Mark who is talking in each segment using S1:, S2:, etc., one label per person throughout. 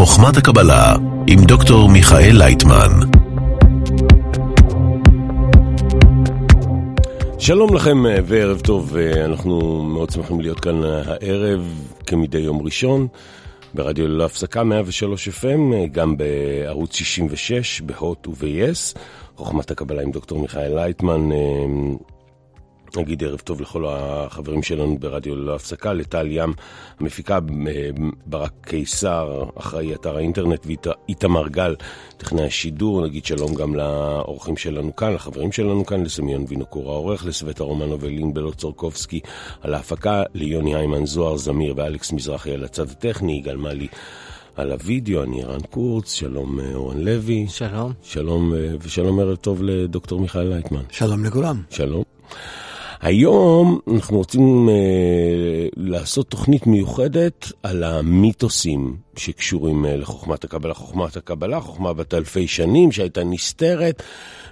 S1: חוכמת הקבלה עם דוקטור מיכאל לייטמן.
S2: שלום לכם אה, וערב טוב, אה, אנחנו מאוד שמחים להיות כאן אה, הערב כמדי יום ראשון ברדיו ללא הפסקה 103 FM, גם בערוץ 66 בהוט וב-yes, חוכמת הקבלה עם דוקטור מיכאל לייטמן. נגיד ערב טוב לכל החברים שלנו ברדיו ללא הפסקה, לטל ים, המפיקה אה, ברק קיסר, אחראי אתר האינטרנט, ואיתמר גל, טכנאי השידור, נגיד שלום גם לאורחים שלנו כאן, לחברים שלנו כאן, לסמיון וינוקור העורך, לסווטה רומנו ולין בלו צורקובסקי על ההפקה, ליוני היימן זוהר, זמיר ואלכס מזרחי על הצד הטכני, יגאל מלי. על הוידאו, אני רן קורץ, שלום אה, אורן לוי.
S3: שלום.
S2: שלום, אה, ושלום ערב טוב לדוקטור מיכאל לייטמן.
S3: שלום לכולם.
S2: שלום. היום אנחנו רוצים אה, לעשות תוכנית מיוחדת על המיתוסים שקשורים אה, לחוכמת הקבלה. חוכמת הקבלה, חוכמה בת אלפי שנים שהייתה נסתרת,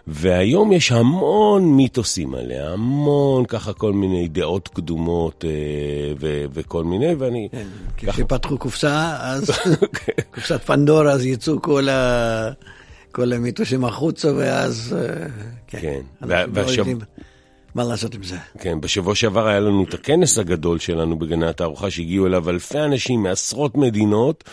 S2: והיום יש המון מיתוסים עליה, המון ככה כל מיני דעות קדומות אה, ו- וכל מיני, ואני...
S3: כן, כשפתחו קופסה, אז קופסת פנדורה, אז יצאו כל ה... כל המיתוסים החוצה, ואז... אה,
S2: כן. כן. והשב...
S3: מה לעשות עם זה.
S2: כן, בשבוע שעבר היה לנו את הכנס הגדול שלנו בגני התערוכה, שהגיעו אליו אלפי אנשים מעשרות מדינות,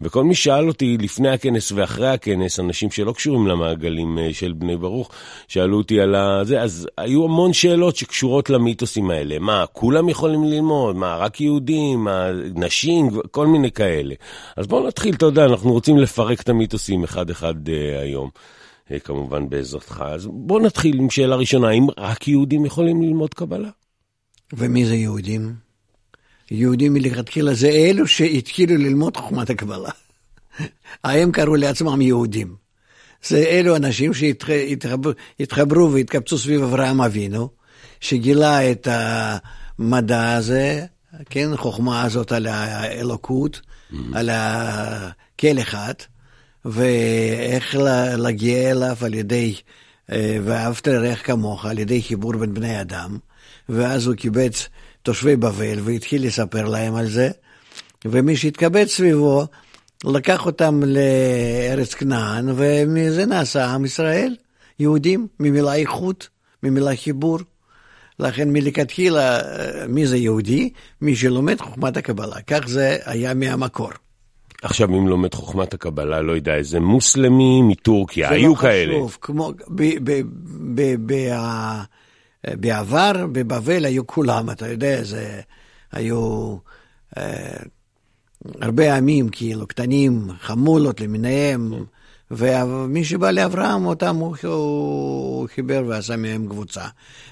S2: וכל מי שאל אותי לפני הכנס ואחרי הכנס, אנשים שלא קשורים למעגלים אה, של בני ברוך, שאלו אותי על זה, אז היו המון שאלות שקשורות למיתוסים האלה. מה, כולם יכולים ללמוד? מה, רק יהודים? מה, נשים? כל מיני כאלה. אז בואו נתחיל, אתה יודע, אנחנו רוצים לפרק את המיתוסים אחד-אחד uh, היום. אה, כמובן בעזרתך. אז בואו נתחיל עם שאלה ראשונה, האם רק יהודים יכולים ללמוד קבלה?
S3: ומי זה יהודים? יהודים מלכתחילה זה אלו שהתחילו ללמוד חוכמת הקבלה. הם קראו לעצמם יהודים. זה אלו אנשים שהתחברו והתקבצו סביב אברהם אבינו, שגילה את המדע הזה, כן, חוכמה הזאת על האלוקות, mm-hmm. על כל אחד. ואיך להגיע אליו על ידי, אה, ואהבת לרעך כמוך, על ידי חיבור בין בני אדם, ואז הוא קיבץ תושבי בבל והתחיל לספר להם על זה, ומי שהתקבץ סביבו, לקח אותם לארץ כנען, ומזה נעשה עם ישראל, יהודים, ממילה איכות, ממילה חיבור. לכן מלכתחילה, אה, מי זה יהודי? מי שלומד חוכמת הקבלה. כך זה היה מהמקור.
S2: עכשיו, אם לומד חוכמת הקבלה, לא יודע, איזה מוסלמי מטורקיה, היו
S3: לא
S2: כאלה.
S3: זה לא חשוב, כמו בעבר, בבבל היו כולם, אתה יודע, זה היו אה, הרבה עמים, כאילו, קטנים, חמולות למיניהם, ומי שבא לאברהם, אותם הוא, הוא חיבר ועשה מהם קבוצה.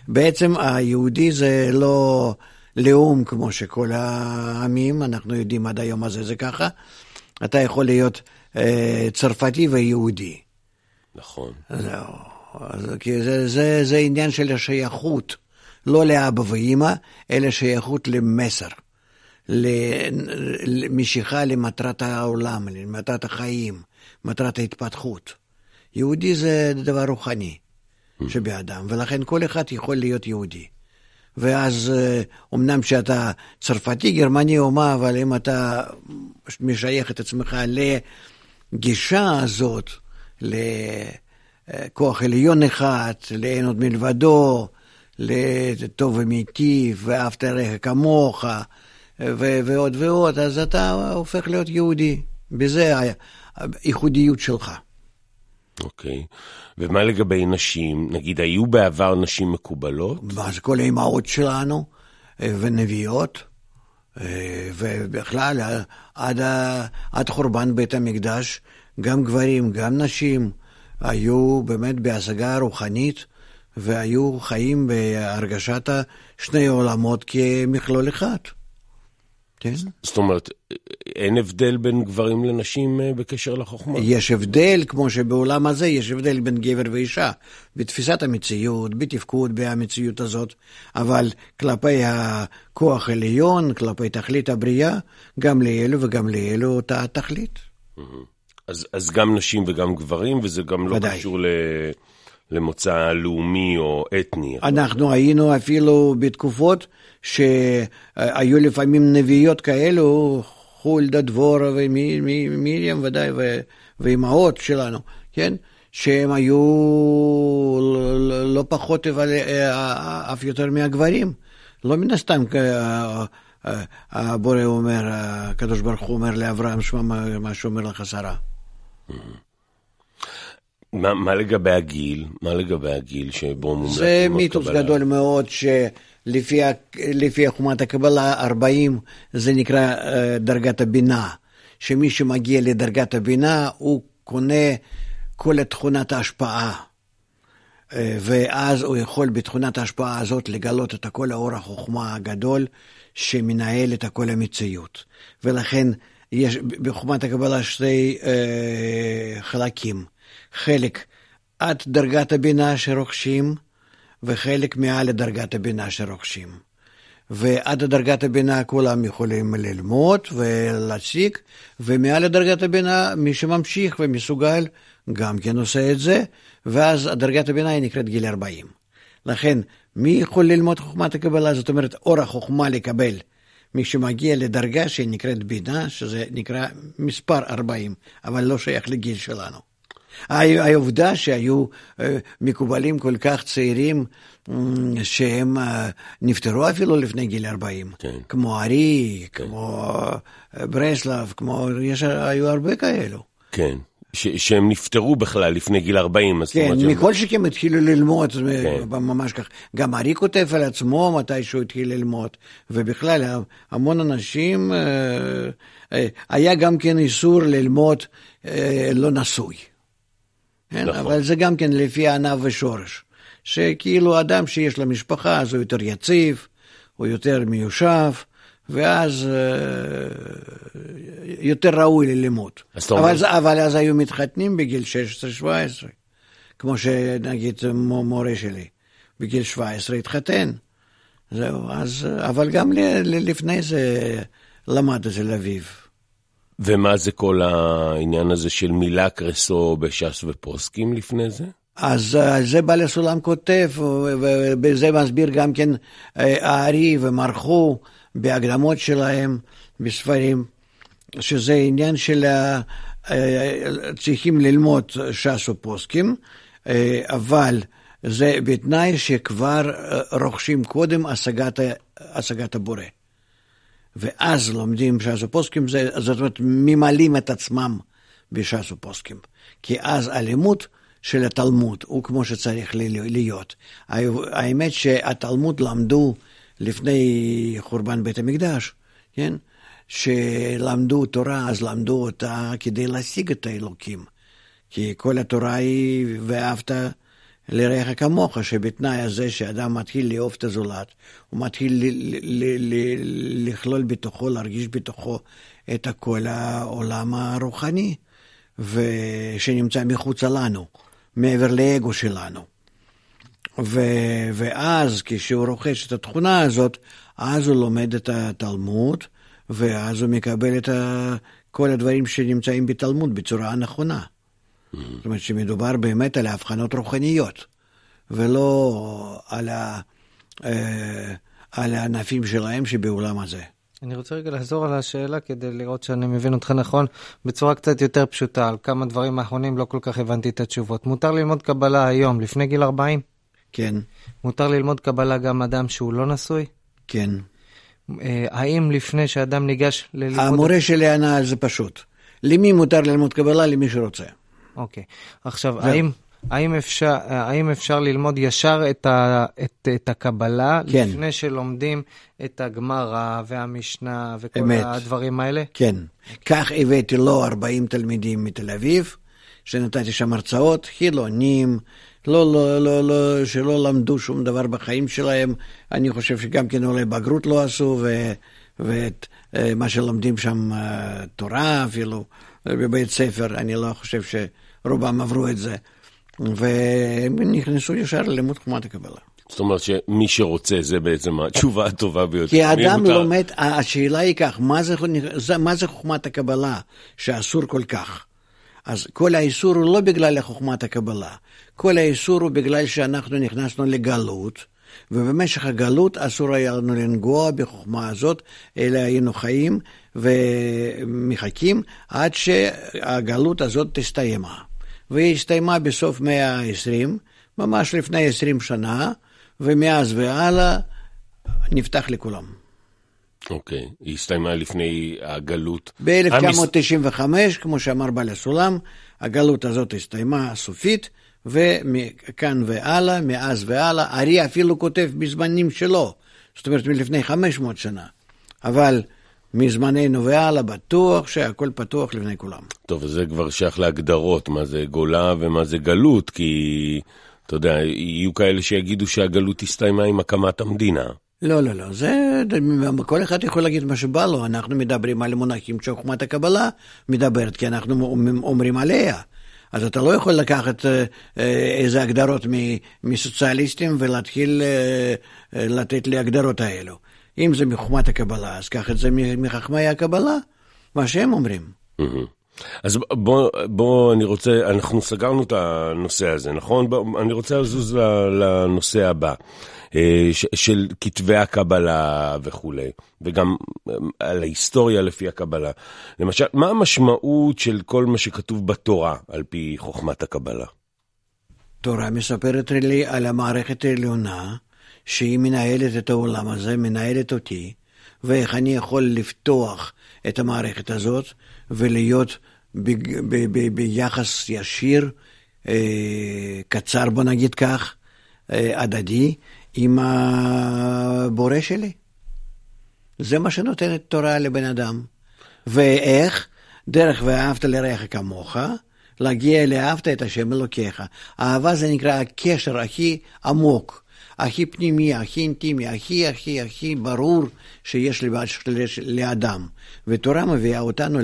S3: בעצם היהודי זה לא לאום כמו שכל העמים, אנחנו יודעים עד היום הזה זה ככה. אתה יכול להיות אה, צרפתי ויהודי.
S2: נכון.
S3: זהו. כי זה, זה, זה עניין של השייכות, לא לאבא ואימא, אלא שייכות למסר, למשיכה למטרת העולם, למטרת החיים, מטרת ההתפתחות. יהודי זה דבר רוחני mm. שבאדם, ולכן כל אחד יכול להיות יהודי. ואז אמנם שאתה צרפתי, גרמני או מה, אבל אם אתה משייך את עצמך לגישה הזאת, לכוח עליון אחד, לאין עוד מלבדו, לטוב ומיטיב, ואהבת רעך כמוך, ועוד ועוד, אז אתה הופך להיות יהודי. בזה הייחודיות שלך.
S2: אוקיי. Okay. ומה לגבי נשים? נגיד, היו בעבר נשים מקובלות?
S3: זה כל האימהות שלנו, אה, ונביאות, אה, ובכלל, עד, עד חורבן בית המקדש, גם גברים, גם נשים, היו באמת בהשגה רוחנית, והיו חיים בהרגשת שני עולמות כמכלול אחד.
S2: כן. זאת אומרת, אין הבדל בין גברים לנשים אה, בקשר לחוכמה?
S3: יש הבדל, כמו שבעולם הזה יש הבדל בין גבר ואישה, בתפיסת המציאות, בתפקוד במציאות הזאת, אבל כלפי הכוח עליון, כלפי תכלית הבריאה, גם לאלו וגם לאלו אותה תכלית.
S2: אז, אז גם נשים וגם גברים, וזה גם לא ודאי. קשור ל... למוצא לאומי או אתני.
S3: אנחנו היינו אפילו בתקופות שהיו לפעמים נביאות כאלו, חולדה דבורה ומרים ודאי, ואימהות שלנו, כן? שהם היו לא פחות, אבל אף יותר מהגברים. לא מן הסתם הבורא אומר, הקדוש ברוך הוא אומר לאברהם, שמע מה שאומר לך שרה.
S2: מה, מה לגבי הגיל? מה לגבי הגיל שבו מומלץ
S3: זה מיתוס גדול מאוד, שלפי חומת הקבלה, 40 זה נקרא דרגת הבינה, שמי שמגיע לדרגת הבינה, הוא קונה כל תכונת ההשפעה. ואז הוא יכול בתכונת ההשפעה הזאת לגלות את כל האור החוכמה הגדול שמנהל את כל המציאות. ולכן יש בחומת הקבלה שתי אה, חלקים. חלק עד דרגת הבינה שרוכשים, וחלק מעל לדרגת הבינה שרוכשים. ועד דרגת הבינה כולם יכולים ללמוד ולהציג, ומעל לדרגת הבינה מי שממשיך ומסוגל גם כן עושה את זה, ואז דרגת הבינה היא נקראת גיל 40. לכן, מי יכול ללמוד חוכמת הקבלה? זאת אומרת, אור החוכמה לקבל. מי שמגיע לדרגה שנקראת בינה, שזה נקרא מספר 40, אבל לא שייך לגיל שלנו. העובדה שהיו אה, מקובלים כל כך צעירים שהם אה, נפטרו אפילו לפני גיל 40, כן. כמו ארי, כן. כמו אה, ברסלב, כמו, יש, היו הרבה כאלו.
S2: כן. ש, שהם נפטרו בכלל לפני גיל 40.
S3: כן, מכל שכם התחילו ללמוד, כן. ממש כך. גם ארי כותב על עצמו מתי שהוא התחיל ללמוד, ובכלל המון אנשים, היה גם כן איסור ללמוד לא נשוי. כן? נכון. אבל זה גם כן לפי ענב ושורש. שכאילו אדם שיש לו משפחה, אז הוא יותר יציב, הוא יותר מיושב, ואז אה, יותר ראוי ללימוד. אבל, אבל אז היו מתחתנים בגיל 16-17, כמו שנגיד מורה שלי, בגיל 17 התחתן. זהו, אז, אבל גם לפני זה למד אצל אביו.
S2: ומה זה כל העניין הזה של מילה קרסו בש"ס ופוסקים לפני זה?
S3: אז על זה בעל הסולם כותב, ובזה מסביר גם כן אה, הארי ומרחו בהקדמות שלהם בספרים, שזה עניין של אה, צריכים ללמוד ש"ס ופוסקים, אה, אבל זה בתנאי שכבר רוכשים קודם השגת, השגת הבורא. ואז לומדים ש"ס ופוסקים, זאת אומרת, ממלאים את עצמם בש"ס ופוסקים. כי אז הלימוד של התלמוד הוא כמו שצריך להיות. האמת שהתלמוד למדו לפני חורבן בית המקדש, כן? שלמדו תורה, אז למדו אותה כדי להשיג את האלוקים. כי כל התורה היא ואהבת לרעך כמוך, שבתנאי הזה שאדם מתחיל לאהוב את הזולת, הוא מתחיל לכלול בתוכו, להרגיש בתוכו את כל העולם הרוחני, שנמצא מחוצה לנו, מעבר לאגו שלנו. ו, ואז כשהוא רוכש את התכונה הזאת, אז הוא לומד את התלמוד, ואז הוא מקבל את כל הדברים שנמצאים בתלמוד בצורה הנכונה. זאת אומרת שמדובר באמת על הבחנות רוחניות, ולא על, ה, אה, על הענפים שלהם שבעולם הזה.
S4: אני רוצה רגע לחזור על השאלה כדי לראות שאני מבין אותך נכון בצורה קצת יותר פשוטה. על כמה דברים האחרונים לא כל כך הבנתי את התשובות. מותר ללמוד קבלה היום, לפני גיל 40?
S3: כן.
S4: מותר ללמוד קבלה גם אדם שהוא לא נשוי?
S3: כן.
S4: אה, האם לפני שאדם ניגש
S3: ללמוד... המורה שלי ענה על זה פשוט. למי מותר ללמוד קבלה? למי שרוצה.
S4: אוקיי. עכשיו, האם, האם, אפשר, האם אפשר ללמוד ישר את, ה, את, את הקבלה, כן. לפני שלומדים את הגמרא והמשנה וכל אמת. הדברים האלה?
S3: כן. כך הבאתי לו 40 תלמידים מתל אביב, שנתתי שם הרצאות, חילונים, לא, לא, לא, לא, שלא למדו שום דבר בחיים שלהם. אני חושב שגם כן אולי בגרות לא עשו, ו, ואת אה, מה שלומדים שם, אה, תורה אפילו, בבית ספר, אני לא חושב ש... רובם עברו את זה, והם נכנסו ישר ללימוד חומת הקבלה.
S2: זאת אומרת שמי שרוצה זה בעצם התשובה הטובה ביותר.
S3: כי האדם לומד, השאלה היא כך, מה זה, מה זה חוכמת הקבלה שאסור כל כך? אז כל האיסור הוא לא בגלל חוכמת הקבלה, כל האיסור הוא בגלל שאנחנו נכנסנו לגלות, ובמשך הגלות אסור היה לנו לנגוע בחוכמה הזאת, אלא היינו חיים ומחכים עד שהגלות הזאת תסתיימה. והיא הסתיימה בסוף מאה ה-20, ממש לפני 20 שנה, ומאז והלאה נפתח לכולם.
S2: אוקיי, okay. היא הסתיימה לפני הגלות.
S3: ב-1995, המס... כמו שאמר בעל הסולם, הגלות הזאת הסתיימה סופית, ומכאן והלאה, מאז והלאה, ארי אפילו כותב בזמנים שלו, זאת אומרת מלפני 500 שנה, אבל מזמננו והלאה בטוח שהכל פתוח לפני כולם.
S2: טוב, זה כבר שייך להגדרות, מה זה גולה ומה זה גלות, כי אתה יודע, יהיו כאלה שיגידו שהגלות הסתיימה עם הקמת המדינה.
S3: לא, לא, לא, זה, כל אחד יכול להגיד מה שבא לו, אנחנו מדברים על מונחים שחוכמת הקבלה מדברת, כי אנחנו אומרים עליה. אז אתה לא יכול לקחת אה, אה, איזה הגדרות מסוציאליסטים ולהתחיל אה, לתת לי הגדרות האלו. אם זה מחוכמת הקבלה, אז קח את זה מחכמי הקבלה, מה שהם אומרים.
S2: אז בוא, בוא, אני רוצה, אנחנו סגרנו את הנושא הזה, נכון? בוא, אני רוצה לזוז לנושא הבא. אה, של כתבי הקבלה וכולי, וגם אה, על ההיסטוריה לפי הקבלה. למשל, מה המשמעות של כל מה שכתוב בתורה על פי חוכמת הקבלה?
S3: תורה מספרת לי על המערכת העליונה, שהיא מנהלת את העולם הזה, מנהלת אותי, ואיך אני יכול לפתוח את המערכת הזאת ולהיות ביחס ישיר, אה, קצר בוא נגיד כך, אה, הדדי, עם הבורא שלי. זה מה שנותנת תורה לבן אדם. ואיך? דרך ואהבת לרעך כמוך, להגיע לאהבת את השם אלוקיך. אהבה זה נקרא הקשר הכי עמוק, הכי פנימי, הכי אינטימי, הכי הכי הכי ברור שיש לאדם. ותורה מביאה אותנו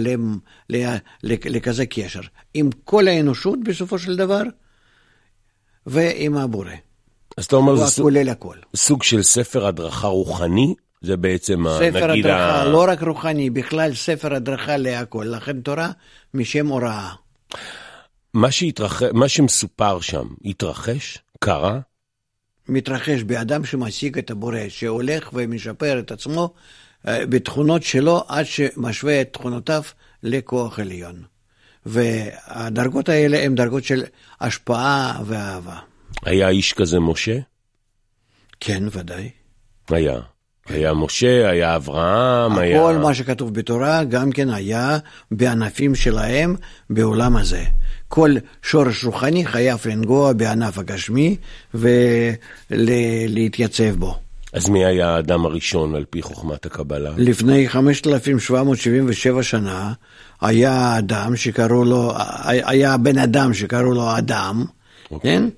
S3: לכזה קשר, עם כל האנושות בסופו של דבר, ועם הבורא.
S2: אז אתה אומר, זה סוג,
S3: הכל.
S2: סוג של ספר הדרכה רוחני? זה בעצם,
S3: ספר נגיד... ספר הדרכה, ה... לא רק רוחני, בכלל ספר הדרכה להכל. לכן תורה משם הוראה.
S2: מה, שהתרח... מה שמסופר שם, התרחש? קרה?
S3: מתרחש באדם שמשיג את הבורא, שהולך ומשפר את עצמו אה, בתכונות שלו עד שמשווה את תכונותיו לכוח עליון. והדרגות האלה הן דרגות של השפעה ואהבה.
S2: היה איש כזה משה?
S3: כן, ודאי.
S2: היה. היה משה, היה אברהם,
S3: הכל
S2: היה...
S3: כל מה שכתוב בתורה גם כן היה בענפים שלהם בעולם הזה. כל שורש רוחני חייב לנגוע בענף הגשמי ולהתייצב בו.
S2: אז מי היה האדם הראשון על פי חוכמת הקבלה?
S3: לפני 5,777 שנה היה אדם שקראו לו, היה בן אדם שקראו לו אדם, okay. אוקיי. כן?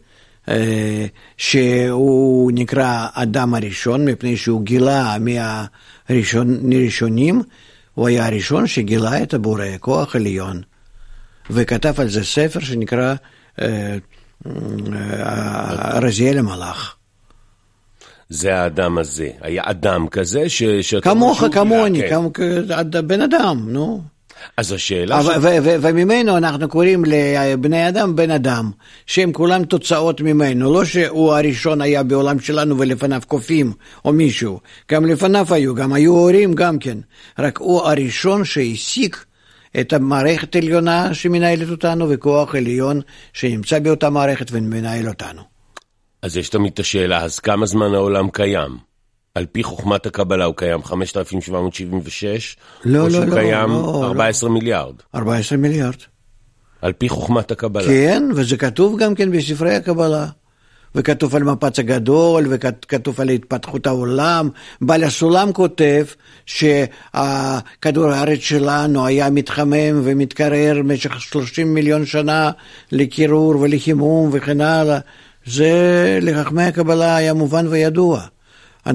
S3: אה, שהוא נקרא אדם הראשון, מפני שהוא גילה מהראשונים, הוא היה הראשון שגילה את הבורא, כוח עליון, וכתב על זה ספר שנקרא אה, אה, רזיאל המלאך.
S2: זה האדם הזה, היה אדם כזה ש...
S3: כמוך, כמוני, כן. בן אדם, נו.
S2: אז השאלה...
S3: ש... וממנו אנחנו קוראים לבני אדם בן אדם, שהם כולם תוצאות ממנו, לא שהוא הראשון היה בעולם שלנו ולפניו קופים או מישהו, גם לפניו היו, גם היו הורים גם כן, רק הוא הראשון שהסיק את המערכת העליונה שמנהלת אותנו וכוח עליון שנמצא באותה מערכת ומנהל אותנו.
S2: אז יש תמיד את השאלה, אז כמה זמן העולם קיים? על פי חוכמת הקבלה הוא קיים 5,776,
S3: לא, או
S2: שהוא
S3: לא, לא,
S2: קיים
S3: לא,
S2: 14
S3: לא.
S2: מיליארד.
S3: 14 מיליארד.
S2: על פי חוכמת הקבלה.
S3: כן, וזה כתוב גם כן בספרי הקבלה. וכתוב על מפץ הגדול, וכתוב על התפתחות העולם. בעל הסולם כותב שכדור הארץ שלנו היה מתחמם ומתקרר במשך 30 מיליון שנה לקירור ולחימום וכן הלאה. זה לחכמי הקבלה היה מובן וידוע.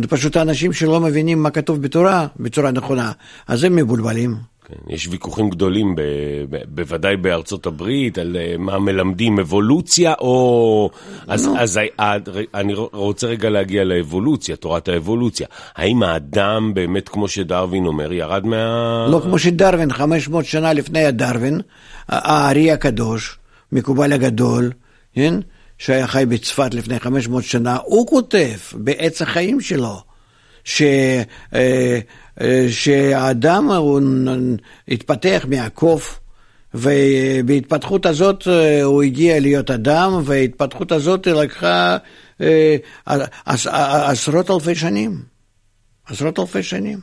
S3: פשוט האנשים שלא מבינים מה כתוב בתורה בצורה נכונה, אז הם מבולבלים.
S2: כן, יש ויכוחים גדולים, ב, ב, בוודאי בארצות הברית, על אה, מה מלמדים, אבולוציה או... אז, no. אז אני רוצה רגע להגיע לאבולוציה, תורת האבולוציה. האם האדם באמת, כמו שדרווין אומר, ירד מה...
S3: לא כמו שדרווין, 500 שנה לפני הדרווין, הארי הקדוש, מקובל הגדול, כן? שהיה חי בצפת לפני 500 שנה, הוא כותב בעץ החיים שלו, ש, שהאדם הוא התפתח מהקוף, ובהתפתחות הזאת הוא הגיע להיות אדם, וההתפתחות הזאת לקחה עשרות אלפי שנים. עשרות אלפי שנים.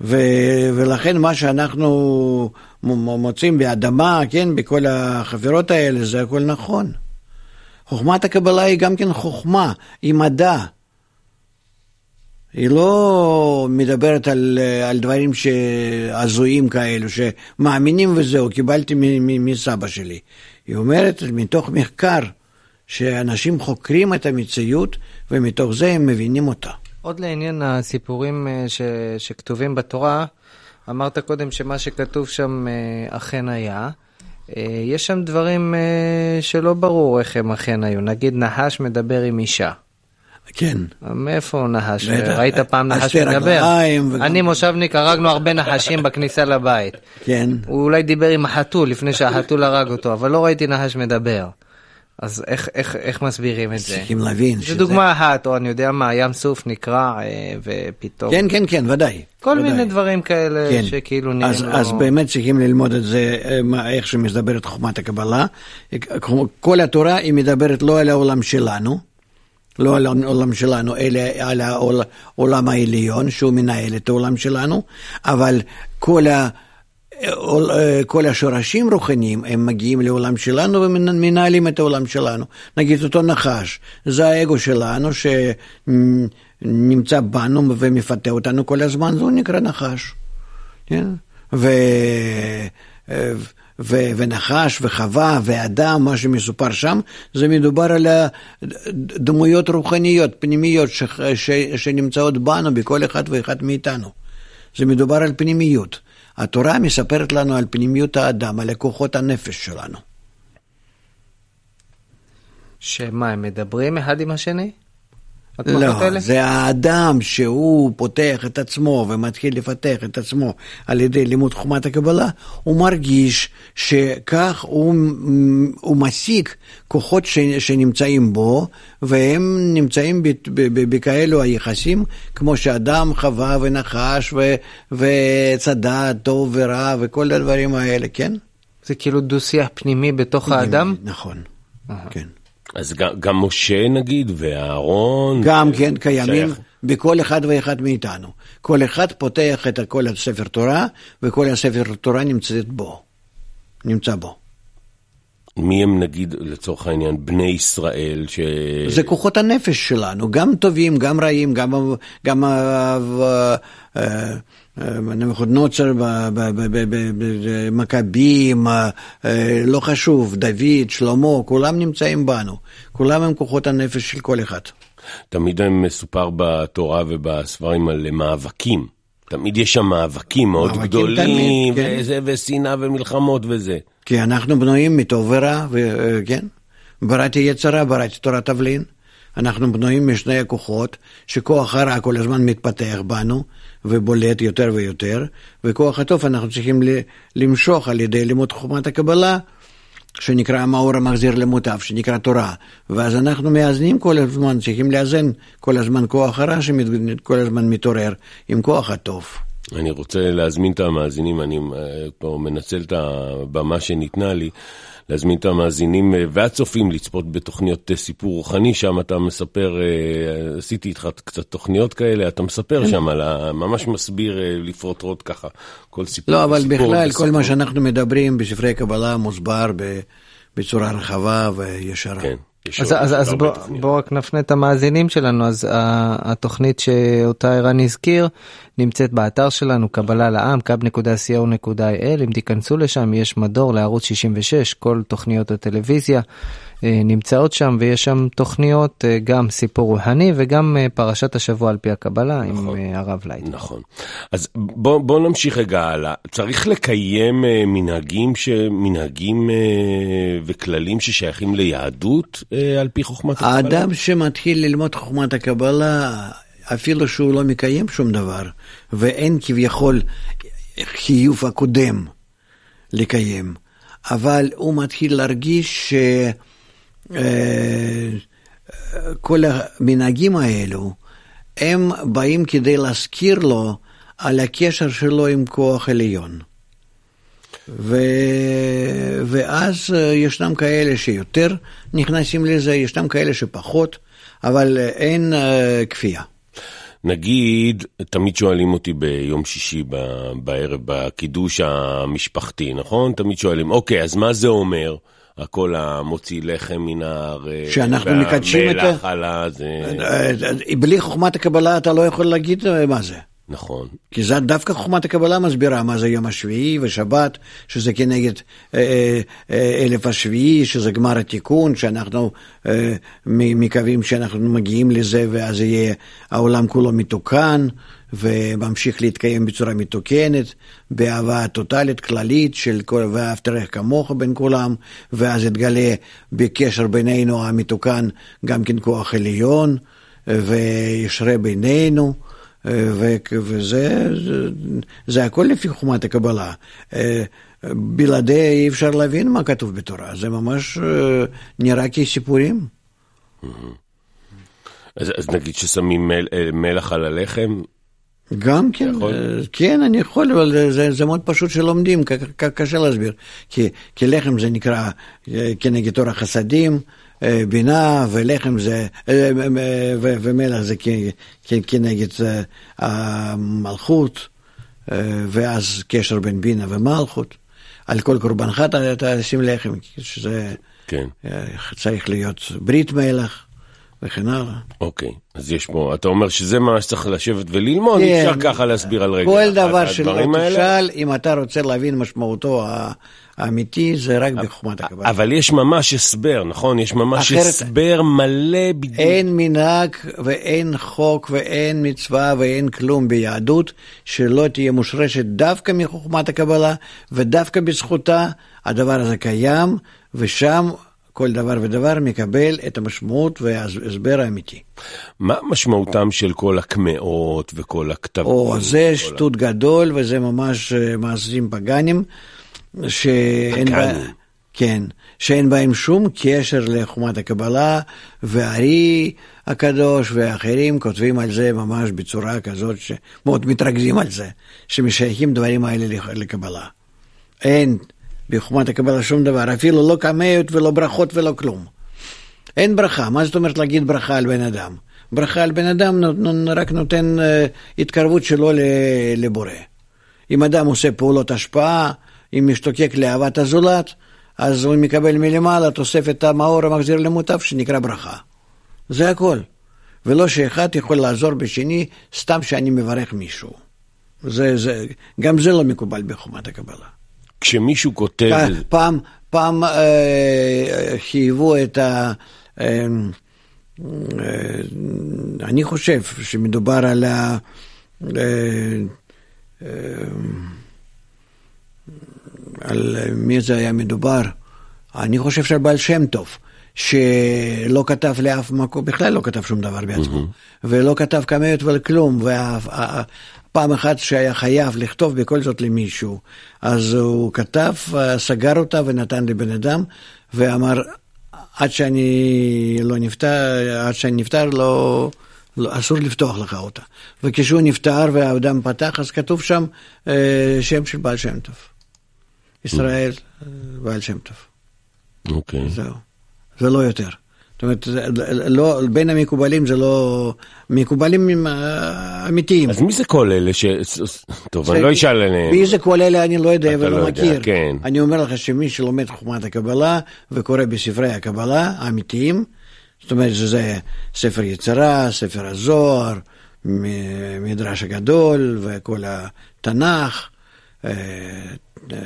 S3: ו, ולכן מה שאנחנו מוצאים באדמה, כן, בכל החברות האלה, זה הכל נכון. חוכמת הקבלה היא גם כן חוכמה, היא מדע. היא לא מדברת על, על דברים הזויים כאלו, שמאמינים וזהו, קיבלתי מסבא שלי. היא אומרת מתוך מחקר, שאנשים חוקרים את המציאות ומתוך זה הם מבינים אותה.
S4: עוד לעניין הסיפורים אה, ש, שכתובים בתורה, אמרת קודם שמה שכתוב שם אה, אכן היה. אה, יש שם דברים שלא ברור איך הם אכן היו. נגיד נחש מדבר עם אישה.
S3: כן.
S4: מאיפה נחש? ראית פעם נחש מדבר? אני מושבניק, הרגנו הרבה נחשים בכניסה לבית.
S3: כן.
S4: הוא אולי דיבר עם החתול לפני שהחתול הרג אותו, אבל לא ראיתי נחש מדבר. אז איך, איך, איך מסבירים את זה?
S3: צריכים להבין.
S4: זו שזה... דוגמה אחת, או אני יודע מה, ים סוף נקרע אה, ופתאום...
S3: כן, כן, כן, ודאי.
S4: כל ודאי. מיני דברים כאלה כן. שכאילו נראים
S3: אז, לו... אז באמת צריכים ללמוד את זה, אה, איך שמדברת חוכמת הקבלה. כל התורה היא מדברת לא על העולם שלנו, לא על העולם שלנו, אלא על העולם העליון, שהוא מנהל את העולם שלנו, אבל כל ה... כל השורשים רוחניים הם מגיעים לעולם שלנו ומנהלים את העולם שלנו. נגיד אותו נחש, זה האגו שלנו שנמצא בנו ומפתה אותנו כל הזמן, זה נקרא נחש. כן? ו... ו... ונחש וחווה ואדם, מה שמסופר שם, זה מדובר על דמויות רוחניות, פנימיות, ש... ש... שנמצאות בנו, בכל אחד ואחד מאיתנו. זה מדובר על פנימיות. התורה מספרת לנו על פנימיות האדם, על לקוחות הנפש שלנו.
S4: שמה, הם מדברים אחד עם השני?
S3: לא, זה האדם שהוא פותח את עצמו ומתחיל לפתח את עצמו על ידי לימוד חומת הקבלה, הוא מרגיש שכך הוא, הוא משיג כוחות ש, שנמצאים בו, והם נמצאים בכאלו היחסים, כמו שאדם חווה ונחש ו, וצדד, טוב ורע וכל הדברים האלה, כן?
S4: זה כאילו דו-שיח פנימי בתוך האדם?
S3: נכון, כן.
S2: אז גם, גם משה נגיד, ואהרון...
S3: גם כן קיימים שייך. בכל אחד ואחד מאיתנו. כל אחד פותח את כל הספר תורה, וכל הספר תורה נמצאת בו. נמצא בו.
S2: מי הם נגיד, לצורך העניין, בני ישראל ש...
S3: זה כוחות הנפש שלנו, גם טובים, גם רעים, גם, גם נבוכדנוצר, מכבים, לא חשוב, דוד, שלמה, כולם נמצאים בנו, כולם הם כוחות הנפש של כל אחד.
S2: תמיד מסופר בתורה ובספרים על מאבקים. תמיד יש שם מאבקים מאוד מאבקים גדולים, תמיד, כן. ושנאה ומלחמות וזה.
S3: כי אנחנו בנויים מטוב ורע, וכן, בראתי יצרה, בראתי תורת תבלין. אנחנו בנויים משני הכוחות, שכוח הרע כל הזמן מתפתח בנו ובולט יותר ויותר, וכוח הטוב אנחנו צריכים למשוך על ידי לימוד חוכמת הקבלה, שנקרא המאור המחזיר למוטב, שנקרא תורה. ואז אנחנו מאזנים כל הזמן, צריכים לאזן כל הזמן כוח הרע שכל הזמן מתעורר עם כוח הטוב.
S2: אני רוצה להזמין את המאזינים, אני אה, פה מנצל את הבמה שניתנה לי. להזמין את המאזינים אה, והצופים לצפות בתוכניות אה, סיפור רוחני, שם אתה מספר, אה, עשיתי איתך קצת תוכניות כאלה, אתה מספר כן. שם על ה... ממש מסביר לפרוטרוט ככה, כל סיפור.
S3: לא, אבל בכלל, כל מה שאנחנו מדברים בספרי קבלה מוסבר בצורה רחבה וישרה.
S4: כן. אז, אז, אז בוא, בוא רק נפנה את המאזינים שלנו, אז התוכנית שאותה ערן הזכיר נמצאת באתר שלנו, קבלה לעם, kab.co.il, אם תיכנסו לשם יש מדור לערוץ 66, כל תוכניות הטלוויזיה. אה, נמצאות שם, ויש שם תוכניות, אה, גם סיפור רוחני וגם אה, פרשת השבוע על פי הקבלה נכון, עם הרב לייט.
S2: נכון. אז בוא, בוא נמשיך רגע הלאה. צריך לקיים מנהגים, ש... מנהגים וכללים ששייכים ליהדות על פי חוכמת הקבלה?
S3: האדם שמתחיל ללמוד חוכמת הקבלה, אפילו שהוא לא מקיים שום דבר, ואין כביכול חיוב הקודם לקיים, אבל הוא מתחיל להרגיש ש... כל המנהגים האלו הם באים כדי להזכיר לו על הקשר שלו עם כוח עליון. ו... ואז ישנם כאלה שיותר נכנסים לזה, ישנם כאלה שפחות, אבל אין uh, כפייה.
S2: נגיד, תמיד שואלים אותי ביום שישי בערב בקידוש המשפחתי, נכון? תמיד שואלים, אוקיי, אז מה זה אומר? הכל המוציא לחם מן הארץ,
S3: שאנחנו מקדשים את...
S2: והמלח על הזה.
S3: בלי חוכמת הקבלה אתה לא יכול להגיד מה זה.
S2: נכון.
S3: כי זה דווקא חוכמת הקבלה מסבירה מה זה יום השביעי ושבת, שזה כנגד אה, אה, אה, אלף השביעי, שזה גמר התיקון, שאנחנו אה, מקווים שאנחנו מגיעים לזה ואז יהיה העולם כולו מתוקן. וממשיך להתקיים בצורה מתוקנת, באהבה טוטאלית, כללית, של כל ואהבת רעך כמוך בין כולם, ואז יתגלה בקשר בינינו המתוקן גם כן כוח עליון, וישרה בינינו. וזה זה, זה הכל לפי חומת הקבלה. בלעדי אי אפשר להבין מה כתוב בתורה, זה ממש נראה כסיפורים.
S2: אז, אז נגיד ששמים מל, מלח על הלחם,
S3: גם כן, כן, אני יכול, אבל זה, זה מאוד פשוט שלומדים, קשה להסביר. כי, כי לחם זה נקרא כנגד תור החסדים, בינה ולחם זה, ומלח זה כנגד המלכות, ואז קשר בין בינה ומלכות. על כל קורבנך תשים לחם, שזה כן. צריך להיות ברית מלח. וכן הלאה.
S2: אוקיי, אז יש פה, אתה אומר שזה מה שצריך לשבת וללמוד, כן, אפשר ככה להסביר על רגע.
S3: כל דבר שלא תשאל, אם אתה רוצה להבין משמעותו האמיתי, זה רק בחוכמת הקבלה.
S2: אבל יש ממש הסבר, נכון? יש ממש אחרת, הסבר מלא בדיוק.
S3: אין מנהג ואין חוק ואין מצווה ואין כלום ביהדות שלא תהיה מושרשת דווקא מחוכמת הקבלה ודווקא בזכותה, הדבר הזה קיים, ושם כל דבר ודבר מקבל את המשמעות וההסבר האמיתי.
S2: מה משמעותם של כל הקמעות וכל הכתבים?
S3: או, זה שטות גדול וזה ממש אה, מעשים פגאנים, שאין בה... כן, שאין בהם שום קשר לחומת הקבלה, והארי הקדוש ואחרים כותבים על זה ממש בצורה כזאת שמאוד מתרכזים על זה, שמשייכים דברים האלה לקבלה. אין בחומת הקבלה שום דבר, אפילו לא קמיות ולא ברכות ולא כלום. אין ברכה, מה זאת אומרת להגיד ברכה על בן אדם? ברכה על בן אדם רק נותן אה, התקרבות שלו לבורא. אם אדם עושה פעולות השפעה, אם משתוקק לאהבת הזולת, אז הוא מקבל מלמעלה תוספת המאור המחזיר למוטב שנקרא ברכה. זה הכל. ולא שאחד יכול לעזור בשני סתם שאני מברך מישהו. זה, זה, גם זה לא מקובל בחומת הקבלה.
S2: כשמישהו כותב...
S3: פעם, פעם אה, חייבו את ה... אה, אה, אני חושב שמדובר על ה... אה, אה, על מי זה היה מדובר? אני חושב שעל בעל שם טוב, שלא כתב לאף מקום, בכלל לא כתב שום דבר בעצמו, mm-hmm. ולא כתב קמיות וכלום, פעם אחת שהיה חייב לכתוב בכל זאת למישהו, אז הוא כתב, סגר אותה ונתן לבן אדם, ואמר, עד שאני לא נפטר, עד שאני נפטר לא, לא, אסור לפתוח לך אותה. וכשהוא נפטר והאדם פתח, אז כתוב שם אה, שם של בעל שם טוב. ישראל, בעל שם טוב.
S2: אוקיי. Okay.
S3: זהו. זה לא יותר. זאת אומרת, לא, בין המקובלים זה לא... מקובלים אה, אמיתיים.
S2: אז מי זה כל אלה ש... טוב, אני לא אשאל עליהם.
S3: מי זה כל אלה אני לא יודע ולא
S2: לא
S3: מכיר.
S2: יודע, כן.
S3: אני אומר לך שמי שלומד חוכמת הקבלה וקורא בספרי הקבלה האמיתיים, זאת אומרת שזה ספר יצירה, ספר הזוהר, מדרש הגדול וכל התנ"ך, אה, אה,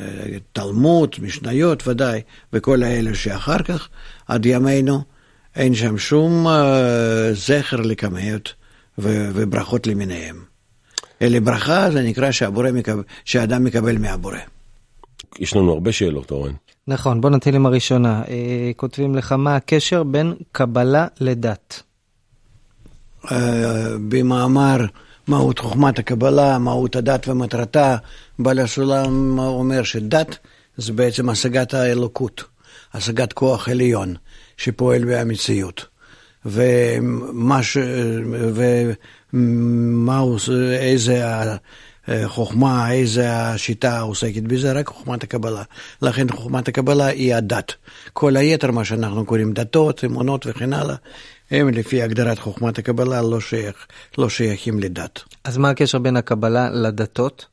S3: תלמוד, משניות ודאי, וכל האלה שאחר כך, עד ימינו. אין שם שום uh, זכר לקמיות וברכות למיניהם. אלא ברכה זה נקרא מקבל, שהאדם מקבל מהבורא.
S2: יש לנו הרבה שאלות, אורן.
S4: נכון, בוא נתחיל עם הראשונה. אה, כותבים לך מה הקשר בין קבלה לדת.
S3: אה, במאמר מהות חוכמת הקבלה, מהות הדת ומטרתה, בעל הסולם אומר שדת זה בעצם השגת האלוקות, השגת כוח עליון. שפועל במציאות. ומה ש... ומה הוא... איזה חוכמה, איזה השיטה עוסקת בזה, רק חוכמת הקבלה. לכן חוכמת הקבלה היא הדת. כל היתר, מה שאנחנו קוראים דתות, אמונות וכן הלאה, הם לפי הגדרת חוכמת הקבלה לא, שייך, לא שייכים לדת.
S4: אז מה הקשר בין הקבלה לדתות?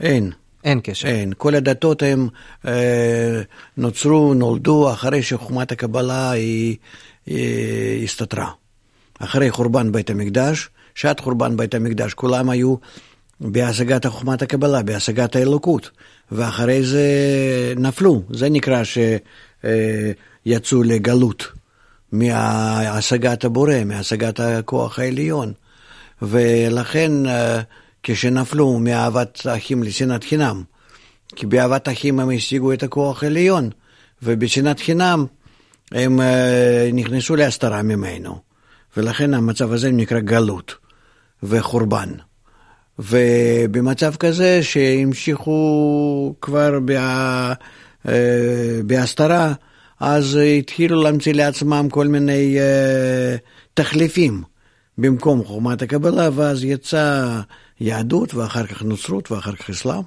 S3: אין.
S4: אין קשר.
S3: אין. כל הדתות הם אה, נוצרו, נולדו אחרי שחוכמת הקבלה היא, היא הסתתרה. אחרי חורבן בית המקדש, שעת חורבן בית המקדש, כולם היו בהשגת חוכמת הקבלה, בהשגת האלוקות, ואחרי זה נפלו. זה נקרא שיצאו לגלות מהשגת הבורא, מהשגת הכוח העליון. ולכן כשנפלו מאהבת האחים לשנאת חינם, כי באהבת האחים הם השיגו את הכוח העליון, ובשנאת חינם הם נכנסו להסתרה ממנו. ולכן המצב הזה נקרא גלות וחורבן. ובמצב כזה שהמשיכו כבר בה, אה, בהסתרה, אז התחילו להמציא לעצמם כל מיני אה, תחליפים במקום חוכמת הקבלה, ואז יצאה יהדות, ואחר כך נוצרות, ואחר כך אסלאם.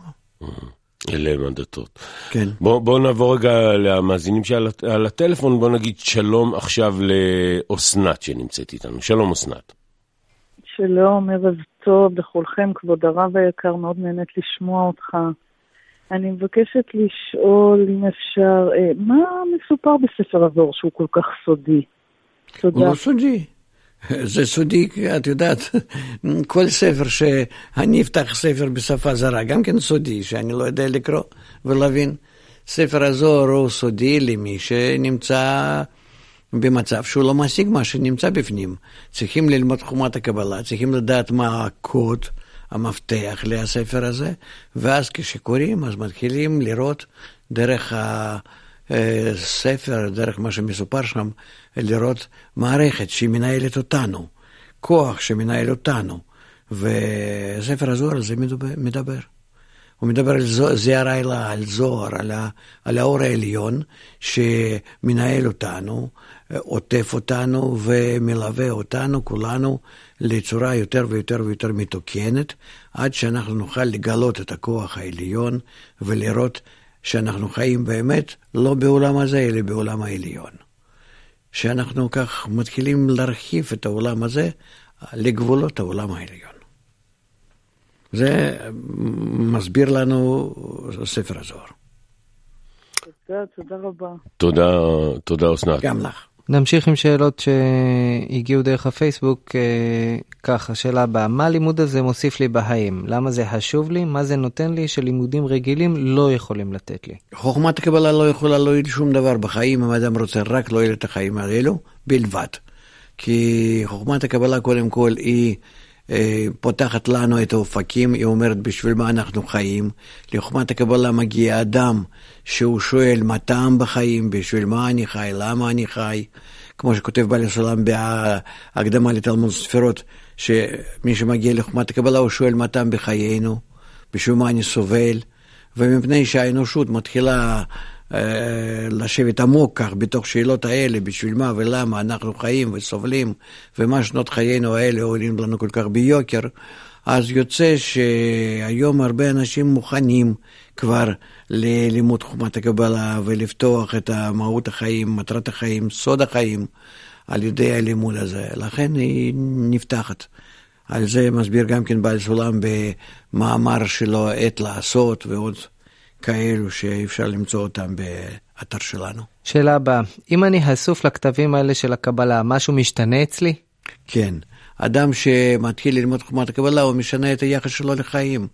S2: אלה הם הדתות.
S3: כן.
S2: בואו בוא נעבור רגע למאזינים שעל הטלפון, בואו נגיד שלום עכשיו לאסנת שנמצאת איתנו. שלום אסנת.
S5: שלום, ערב טוב לכולכם, כבוד הרב היקר, מאוד נהנית לשמוע אותך. אני מבקשת לשאול, אם אפשר, אה, מה מסופר בספר הזוהר שהוא כל כך סודי?
S3: תודה. הוא לא סודי. זה סודי, את יודעת, כל ספר שאני אפתח ספר בשפה זרה, גם כן סודי, שאני לא יודע לקרוא ולהבין. ספר הזוהר הוא סודי למי שנמצא במצב שהוא לא משיג מה שנמצא בפנים. צריכים ללמוד חומת הקבלה, צריכים לדעת מה הקוד, המפתח לספר הזה, ואז כשקוראים, אז מתחילים לראות דרך הספר, דרך מה שמסופר שם, לראות מערכת שהיא מנהלת אותנו, כוח שמנהל אותנו, וספר הזוהר על זה מדבר. הוא מדבר על זער האלה, על זוהר, על, ה, על האור העליון שמנהל אותנו, עוטף אותנו ומלווה אותנו, כולנו, לצורה יותר ויותר ויותר מתוקנת, עד שאנחנו נוכל לגלות את הכוח העליון ולראות שאנחנו חיים באמת לא בעולם הזה, אלא בעולם העליון. שאנחנו כך מתחילים להרחיב את העולם הזה לגבולות העולם העליון. זה מסביר לנו ספר הזוהר.
S5: תודה, תודה רבה.
S2: תודה, תודה אסנת.
S3: גם לך.
S4: נמשיך עם שאלות שהגיעו דרך הפייסבוק. אה, ככה, שאלה הבאה, מה הלימוד הזה מוסיף לי בחיים? למה זה חשוב לי? מה זה נותן לי שלימודים רגילים לא יכולים לתת לי?
S3: חוכמת הקבלה לא יכולה להועיל שום דבר בחיים, אם אדם רוצה רק להועיל את החיים האלו, בלבד. כי חוכמת הקבלה קודם כל היא... אה, פותחת לנו את האופקים, היא אומרת בשביל מה אנחנו חיים. לחוכמת הקבלה מגיע אדם שהוא שואל מה טעם בחיים, בשביל מה אני חי, למה אני חי. כמו שכותב בעל הסולם בהקדמה לתלמוד ספירות, שמי שמגיע לחוכמת הקבלה הוא שואל מה טעם בחיינו, בשביל מה אני סובל. ומפני שהאנושות מתחילה לשבת עמוק כך בתוך שאלות האלה, בשביל מה ולמה אנחנו חיים וסובלים, ומה שנות חיינו האלה עולים לנו כל כך ביוקר, אז יוצא שהיום הרבה אנשים מוכנים כבר ללימוד חומת הקבלה ולפתוח את מהות החיים, מטרת החיים, סוד החיים, על ידי הלימוד הזה. לכן היא נפתחת. על זה מסביר גם כן בעל סולם במאמר שלו, עת לעשות ועוד כאלו שאפשר למצוא אותם באתר שלנו.
S4: שאלה הבאה, אם אני חשוף לכתבים האלה של הקבלה, משהו משתנה אצלי?
S3: כן. אדם שמתחיל ללמוד חוכמת הקבלה, הוא משנה את היחס שלו לחיים.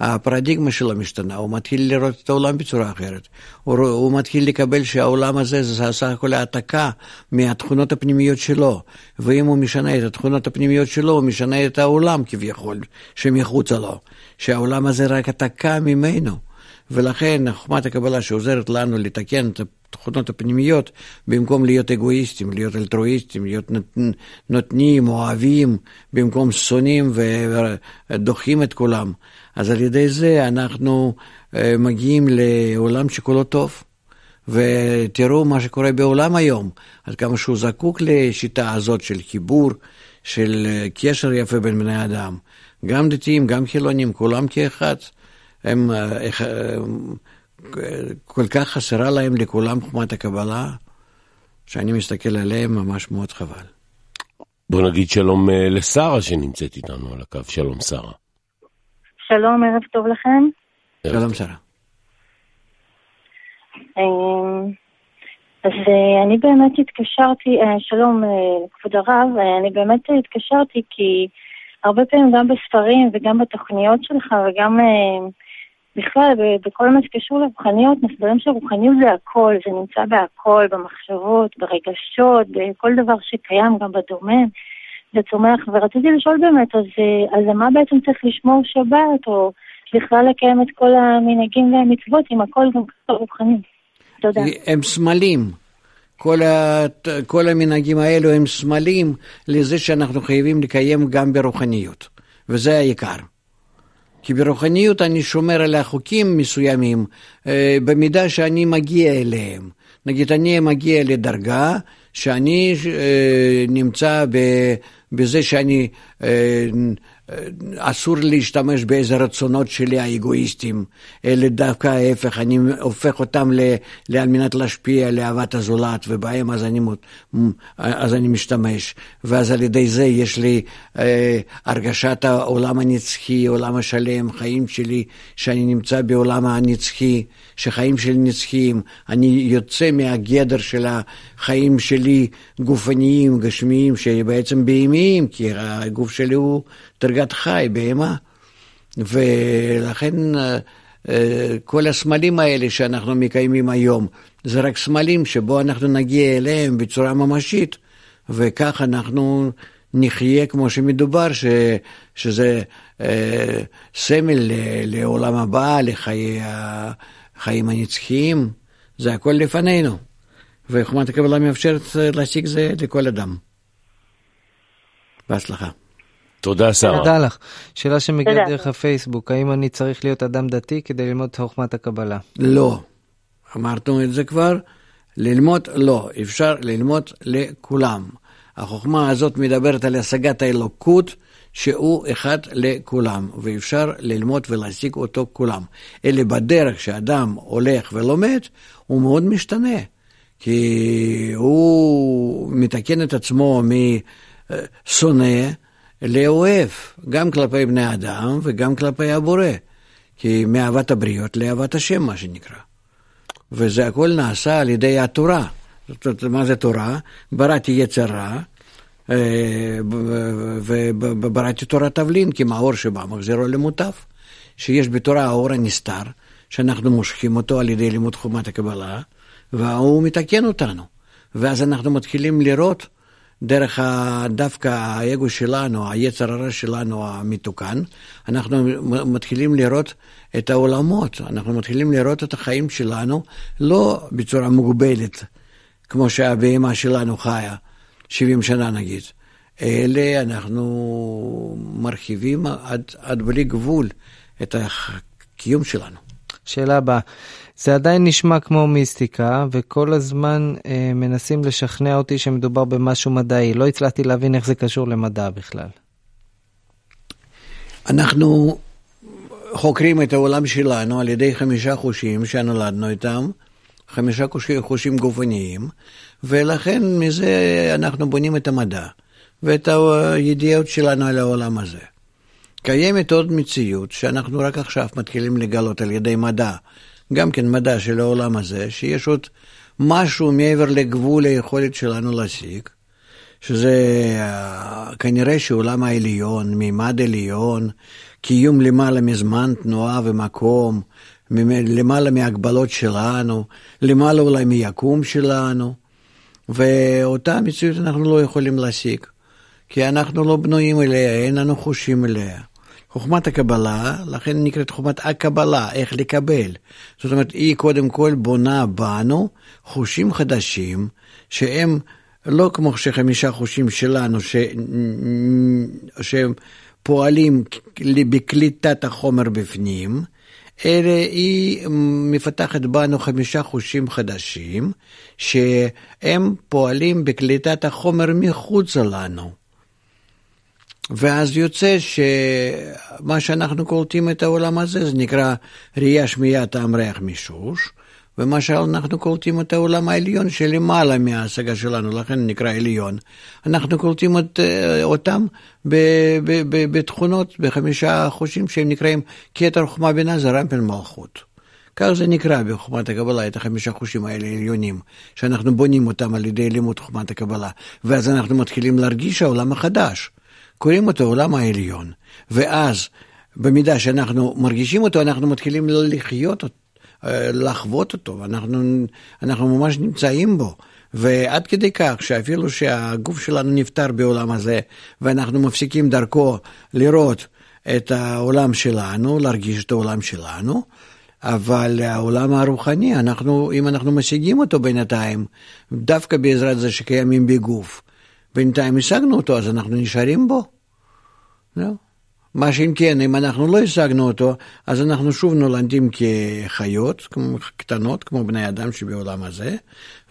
S3: הפרדיגמה שלו משתנה, הוא מתחיל לראות את העולם בצורה אחרת. הוא, הוא מתחיל לקבל שהעולם הזה זה סך הכל העתקה מהתכונות הפנימיות שלו. ואם הוא משנה את התכונות הפנימיות שלו, הוא משנה את העולם כביכול, שמחוצה לו. שהעולם הזה רק העתקה ממנו. ולכן חוכמת הקבלה שעוזרת לנו לתקן את התכונות הפנימיות, במקום להיות אגואיסטים, להיות אלטרואיסטים, להיות נותנים, אוהבים, במקום שונאים ודוחים את כולם. אז על ידי זה אנחנו אה, מגיעים לעולם שכולו טוב. ותראו מה שקורה בעולם היום, עד כמה שהוא זקוק לשיטה הזאת של חיבור, של קשר יפה בין בני אדם. גם דתיים, גם חילונים, כולם כאחד. הם, הם כל כך חסרה להם לכולם חומת הקבלה, שאני מסתכל עליהם ממש מאוד חבל.
S2: בוא נגיד שלום אה, לשרה שנמצאת איתנו על הקו. שלום, שרה.
S6: שלום, ערב טוב לכם.
S3: שלום, שרה.
S6: אז אה, אני באמת התקשרתי, אה, שלום כבוד הרב, אני באמת התקשרתי כי הרבה פעמים גם בספרים וגם בתוכניות שלך וגם בכלל, בכל מה שקשור לרוחניות, מסבירים שרוחניות זה הכל, זה נמצא בהכל, במחשבות, ברגשות, בכל דבר שקיים, גם בדומה, וצומח. ורציתי לשאול באמת, אז, אז למה בעצם צריך לשמור שבת, או בכלל לקיים את כל המנהגים והמצוות, אם הכל גם ככה רוחני? תודה.
S3: הם סמלים. כל, ה, כל המנהגים האלו הם סמלים לזה שאנחנו חייבים לקיים גם ברוחניות, וזה העיקר. כי ברוחניות אני שומר על החוקים מסוימים אה, במידה שאני מגיע אליהם. נגיד, אני מגיע לדרגה שאני אה, נמצא בזה שאני אה, אסור להשתמש באיזה רצונות שלי האגואיסטיים, אלא דווקא ההפך, אני הופך אותם ל, על מנת להשפיע לאהבת הזולת, ובהם אז אני, אז אני משתמש. ואז על ידי זה יש לי אה, הרגשת העולם הנצחי, עולם השלם, חיים שלי, שאני נמצא בעולם הנצחי, שחיים שלי נצחיים. אני יוצא מהגדר של החיים שלי, גופניים, גשמיים, שבעצם בהמיים, כי הגוף שלי הוא... דרגת חי, בהמה. ולכן אה, אה, כל הסמלים האלה שאנחנו מקיימים היום, זה רק סמלים שבו אנחנו נגיע אליהם בצורה ממשית, וכך אנחנו נחיה כמו שמדובר, ש, שזה אה, סמל לעולם הבא, לחיי החיים הנצחיים, זה הכל לפנינו. וחומת הקבלה מאפשרת להשיג זה לכל אדם. בהצלחה.
S2: תודה, שרה.
S4: תודה לך. שאלה שמגיעה דרך הפייסבוק, האם אני צריך להיות אדם דתי כדי ללמוד את חוכמת הקבלה?
S3: לא. אמרנו את זה כבר. ללמוד, לא. אפשר ללמוד לכולם. החוכמה הזאת מדברת על השגת האלוקות, שהוא אחד לכולם, ואפשר ללמוד ולהשיג אותו כולם. אלא בדרך שאדם הולך ולומד, הוא מאוד משתנה. כי הוא מתקן את עצמו משונא, לאוהב, גם כלפי בני אדם וגם כלפי הבורא. כי מאהבת הבריות לאהבת השם, מה שנקרא. וזה הכל נעשה על ידי התורה. זאת אומרת, מה זה תורה? בראתי יצר רע, אה, ובראתי תורת תבלין, כי מאור שבא מחזירו למוטב. שיש בתורה האור הנסתר, שאנחנו מושכים אותו על ידי לימוד חומת הקבלה, והוא מתקן אותנו. ואז אנחנו מתחילים לראות דרך דווקא האגו שלנו, היצר הרע שלנו המתוקן, אנחנו מתחילים לראות את העולמות, אנחנו מתחילים לראות את החיים שלנו לא בצורה מוגבלת, כמו שהבהמה שלנו חיה 70 שנה נגיד, אלא אנחנו מרחיבים עד, עד בלי גבול את הקיום שלנו.
S4: שאלה הבאה, זה עדיין נשמע כמו מיסטיקה, וכל הזמן אה, מנסים לשכנע אותי שמדובר במשהו מדעי. לא הצלחתי להבין איך זה קשור למדע בכלל.
S3: אנחנו חוקרים את העולם שלנו על ידי חמישה חושים שנולדנו איתם, חמישה חושים גופניים, ולכן מזה אנחנו בונים את המדע ואת הידיעות שלנו על העולם הזה. קיימת עוד מציאות שאנחנו רק עכשיו מתחילים לגלות על ידי מדע, גם כן מדע של העולם הזה, שיש עוד משהו מעבר לגבול היכולת שלנו להשיג, שזה אה, כנראה שעולם העליון, מימד עליון, קיום למעלה מזמן, תנועה ומקום, למעלה מהגבלות שלנו, למעלה אולי מיקום שלנו, ואותה מציאות אנחנו לא יכולים להשיג, כי אנחנו לא בנויים אליה, אין לנו חושים אליה. חוכמת הקבלה, לכן נקראת חוכמת הקבלה, איך לקבל. זאת אומרת, היא קודם כל בונה בנו חושים חדשים, שהם לא כמו שחמישה חושים שלנו, ש... שהם פועלים בקליטת החומר בפנים, אלא היא מפתחת בנו חמישה חושים חדשים, שהם פועלים בקליטת החומר מחוצה לנו. ואז יוצא שמה שאנחנו קולטים את העולם הזה, זה נקרא ראייה, שמיעה, טעם, ריח, מישוש, ומה שאנחנו קולטים את העולם העליון שלמעלה מההשגה שלנו, לכן נקרא עליון. אנחנו קולטים את, אותם ב, ב, ב, בתכונות, בחמישה חושים שהם נקראים כתר חוכמה בינה זה רמפל מלכות. כך זה נקרא בחוכמת הקבלה, את החמישה חושים האלה עליונים, שאנחנו בונים אותם על ידי לימוד חוכמת הקבלה, ואז אנחנו מתחילים להרגיש העולם החדש. קוראים אותו העולם העליון, ואז במידה שאנחנו מרגישים אותו, אנחנו מתחילים לחיות אותו. אה, לחוות אותו, אנחנו, אנחנו ממש נמצאים בו. ועד כדי כך שאפילו שהגוף שלנו נפטר בעולם הזה, ואנחנו מפסיקים דרכו לראות את העולם שלנו, להרגיש את העולם שלנו, אבל העולם הרוחני, אנחנו, אם אנחנו משיגים אותו בינתיים, דווקא בעזרת זה שקיימים בגוף, בינתיים השגנו אותו, אז אנחנו נשארים בו. זהו. מה שאם כן, אם אנחנו לא השגנו אותו, אז אנחנו שוב נולדים כחיות קטנות, כמו בני אדם שבעולם הזה,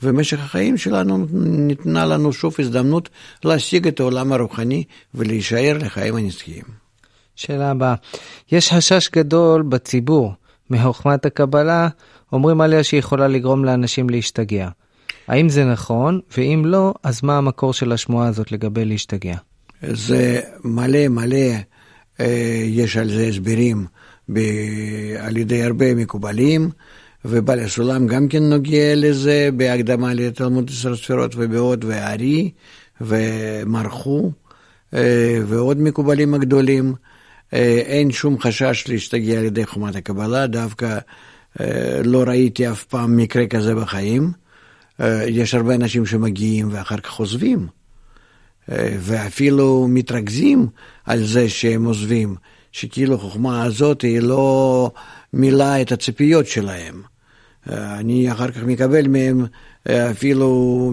S3: ובמשך החיים שלנו ניתנה לנו שוב הזדמנות להשיג את העולם הרוחני ולהישאר לחיים הנצחיים.
S4: שאלה הבאה, יש חשש גדול בציבור מחוכמת הקבלה, אומרים עליה שהיא יכולה לגרום לאנשים להשתגע. האם זה נכון? ואם לא, אז מה המקור של השמועה הזאת לגבי להשתגע?
S3: זה מלא מלא יש על זה הסברים ב... על ידי הרבה מקובלים, ובעל הסולם גם כן נוגע לזה בהקדמה לתלמוד עשר ספירות ובעוד והארי ומרחו אה, ועוד מקובלים הגדולים. אה, אין שום חשש להשתגע על ידי חומת הקבלה, דווקא לא ראיתי אף פעם מקרה כזה בחיים. יש הרבה אנשים שמגיעים ואחר כך עוזבים. ואפילו מתרכזים על זה שהם עוזבים, שכאילו החוכמה הזאת היא לא מילאה את הציפיות שלהם. אני אחר כך מקבל מהם אפילו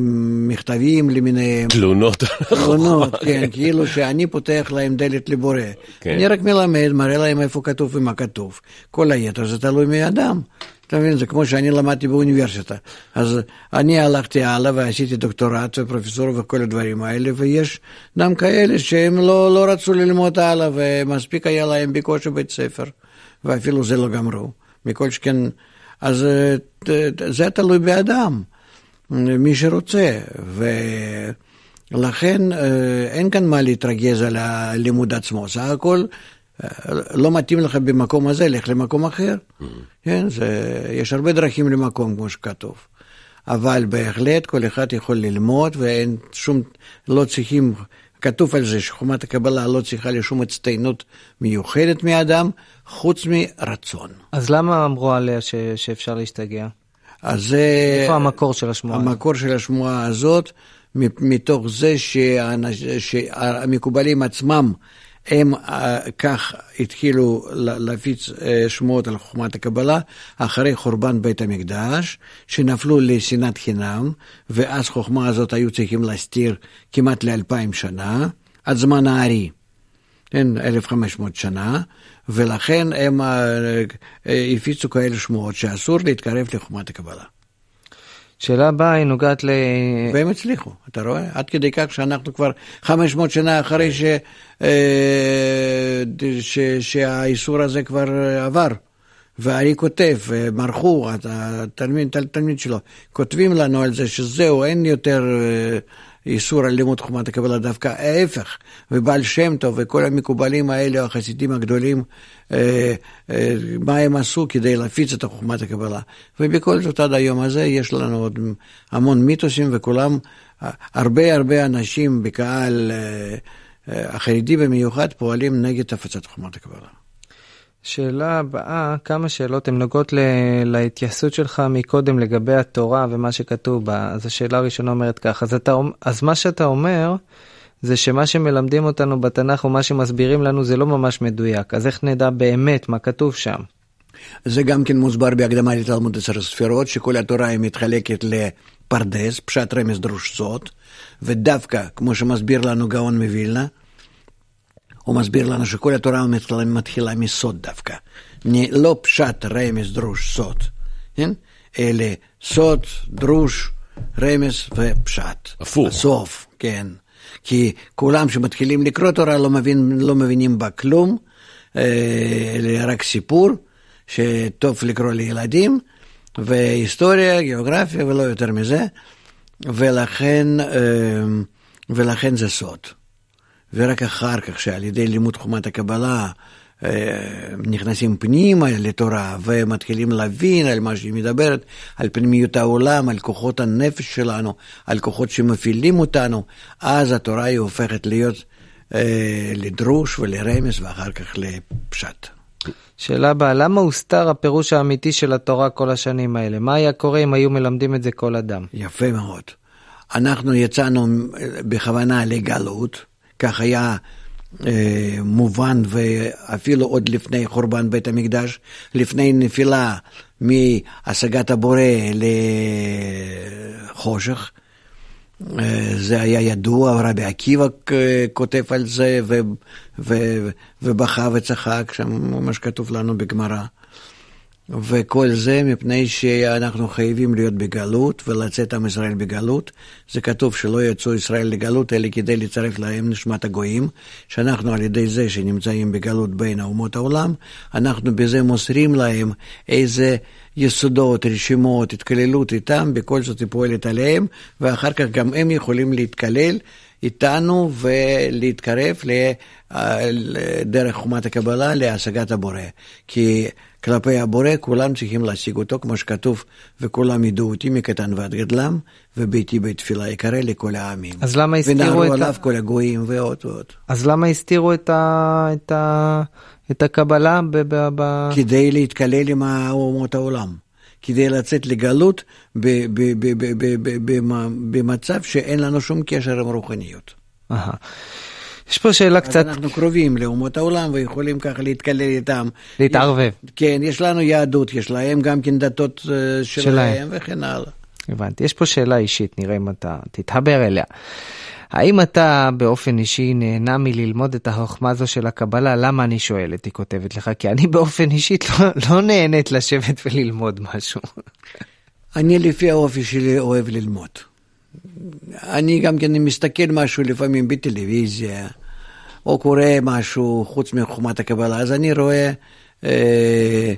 S3: מכתבים למיניהם.
S2: תלונות.
S3: תלונות, כן, כאילו שאני פותח להם דלת לבורא. כן. אני רק מלמד, מראה להם איפה כתוב ומה כתוב. כל היתר זה תלוי מאדם. אתה מבין, זה כמו שאני למדתי באוניברסיטה. אז אני הלכתי הלאה ועשיתי דוקטורט ופרופסור וכל הדברים האלה, ויש גם כאלה שהם לא, לא רצו ללמוד הלאה, ומספיק היה להם בקושי בית ספר, ואפילו זה לא גמרו. מכל שכן, אז זה תלוי באדם, מי שרוצה. ולכן אה, אין כאן מה להתרגז על הלימוד עצמו, סך הכל לא מתאים לך במקום הזה, לך למקום אחר. Mm-hmm. כן, זה, יש הרבה דרכים למקום, כמו שכתוב. אבל בהחלט כל אחד יכול ללמוד, ואין שום, לא צריכים, כתוב על זה שחומת הקבלה לא צריכה לשום הצטיינות מיוחדת מאדם, חוץ מרצון.
S4: אז למה אמרו עליה ש, שאפשר להשתגע?
S3: אז זה...
S4: איפה המקור של השמועה?
S3: המקור של השמועה הזאת, מתוך זה שהמקובלים עצמם הם אה, כך התחילו להפיץ אה, שמועות על חוכמת הקבלה אחרי חורבן בית המקדש, שנפלו לשנאת חינם, ואז חוכמה הזאת היו צריכים להסתיר כמעט לאלפיים שנה, עד זמן הארי, כן, 1,500 שנה, ולכן הם אה, הפיצו כאלה שמועות שאסור להתקרב לחוכמת הקבלה.
S4: שאלה הבאה היא נוגעת ל...
S3: והם הצליחו, אתה רואה? עד כדי כך שאנחנו כבר 500 שנה אחרי ש... אה, ש... שהאיסור הזה כבר עבר. ואני כותב, מרחו, התלמיד, התלמיד שלו, כותבים לנו על זה שזהו, אין יותר אה, איסור על לימוד חומת הקבלה, דווקא ההפך, ובעל שם טוב וכל המקובלים האלה, החסידים הגדולים, אה, אה, מה הם עשו כדי להפיץ את חוכמת הקבלה. ובכל זאת עד היום הזה יש לנו עוד המון מיתוסים, וכולם, הרבה הרבה אנשים בקהל אה, החרדי במיוחד פועלים נגד הפצת חוכמת הקבלה.
S4: שאלה הבאה, כמה שאלות הן נוגעות ל... להתייחסות שלך מקודם לגבי התורה ומה שכתוב בה. אז השאלה הראשונה אומרת כך, אז, אתה, אז מה שאתה אומר זה שמה שמלמדים אותנו בתנ"ך ומה שמסבירים לנו זה לא ממש מדויק. אז איך נדע באמת מה כתוב שם?
S3: זה גם כן מוסבר בהקדמה לתלמוד עשר הספירות, שכל התורה היא מתחלקת לפרדס, פשט רמז דרוש זאת, ודווקא, כמו שמסביר לנו גאון מווילנה, הוא מסביר לנו שכל התורה מתחילה מסוד דווקא. לא פשט, רמז, דרוש, סוד, כן? אלא סוד, דרוש, רמז ופשט.
S2: הפוך.
S3: הסוף, כן. כי כולם שמתחילים לקרוא תורה לא, מבין, לא מבינים בה כלום, אלא רק סיפור שטוב לקרוא לילדים, והיסטוריה, גיאוגרפיה ולא יותר מזה, ולכן, ולכן זה סוד. ורק אחר כך, שעל ידי לימוד חומת הקבלה, נכנסים פנימה לתורה ומתחילים להבין על מה שהיא מדברת, על פנימיות העולם, על כוחות הנפש שלנו, על כוחות שמפעילים אותנו, אז התורה היא הופכת להיות אה, לדרוש ולרמז ואחר כך לפשט.
S4: שאלה הבאה, למה הוסתר הפירוש האמיתי של התורה כל השנים האלה? מה היה קורה אם היו מלמדים את זה כל אדם?
S3: יפה מאוד. אנחנו יצאנו בכוונה לגלות, כך היה אה, מובן ואפילו עוד לפני חורבן בית המקדש, לפני נפילה מהשגת הבורא לחושך. אה, זה היה ידוע, רבי עקיבא כותב על זה ובכה וצחק, שם מה שכתוב לנו בגמרא. וכל זה מפני שאנחנו חייבים להיות בגלות ולצאת עם ישראל בגלות. זה כתוב שלא יצאו ישראל לגלות, אלא כדי לצרף להם נשמת הגויים, שאנחנו על ידי זה שנמצאים בגלות בין אומות העולם, אנחנו בזה מוסרים להם איזה יסודות, רשימות, התקללות איתם, בכל זאת היא פועלת עליהם, ואחר כך גם הם יכולים להתקלל. איתנו ולהתקרב דרך חומת הקבלה להשגת הבורא. כי כלפי הבורא כולם צריכים להשיג אותו, כמו שכתוב, וכולם ידעו אותי מקטן ועד גדלם, וביתי בית תפילה יקרא לכל העמים.
S4: אז למה הסתירו את ה...
S3: ונערו עליו כל הגויים ועוד ועוד.
S4: אז למה הסתירו את, ה... את, ה... את הקבלה ב... ב... ב...
S3: כדי להתקלל עם אומות העולם. כדי לצאת לגלות במצב שאין לנו שום קשר עם רוחניות.
S4: יש פה שאלה קצת...
S3: אנחנו קרובים לאומות העולם ויכולים ככה להתקלל איתם.
S4: להתערבב.
S3: כן, יש לנו יהדות, יש להם גם כן דתות שלהם, שלהם. וכן הלאה.
S4: הבנתי. יש פה שאלה אישית, נראה אם אתה תתחבר אליה. האם אתה באופן אישי נהנה מללמוד את החוכמה הזו של הקבלה? למה אני שואלת? היא כותבת לך, כי אני באופן אישית לא, לא נהנית לשבת וללמוד משהו.
S3: אני לפי האופי שלי אוהב ללמוד. אני גם כן מסתכל משהו לפעמים בטלוויזיה, או קורא משהו חוץ מחוכמת הקבלה, אז אני רואה אה,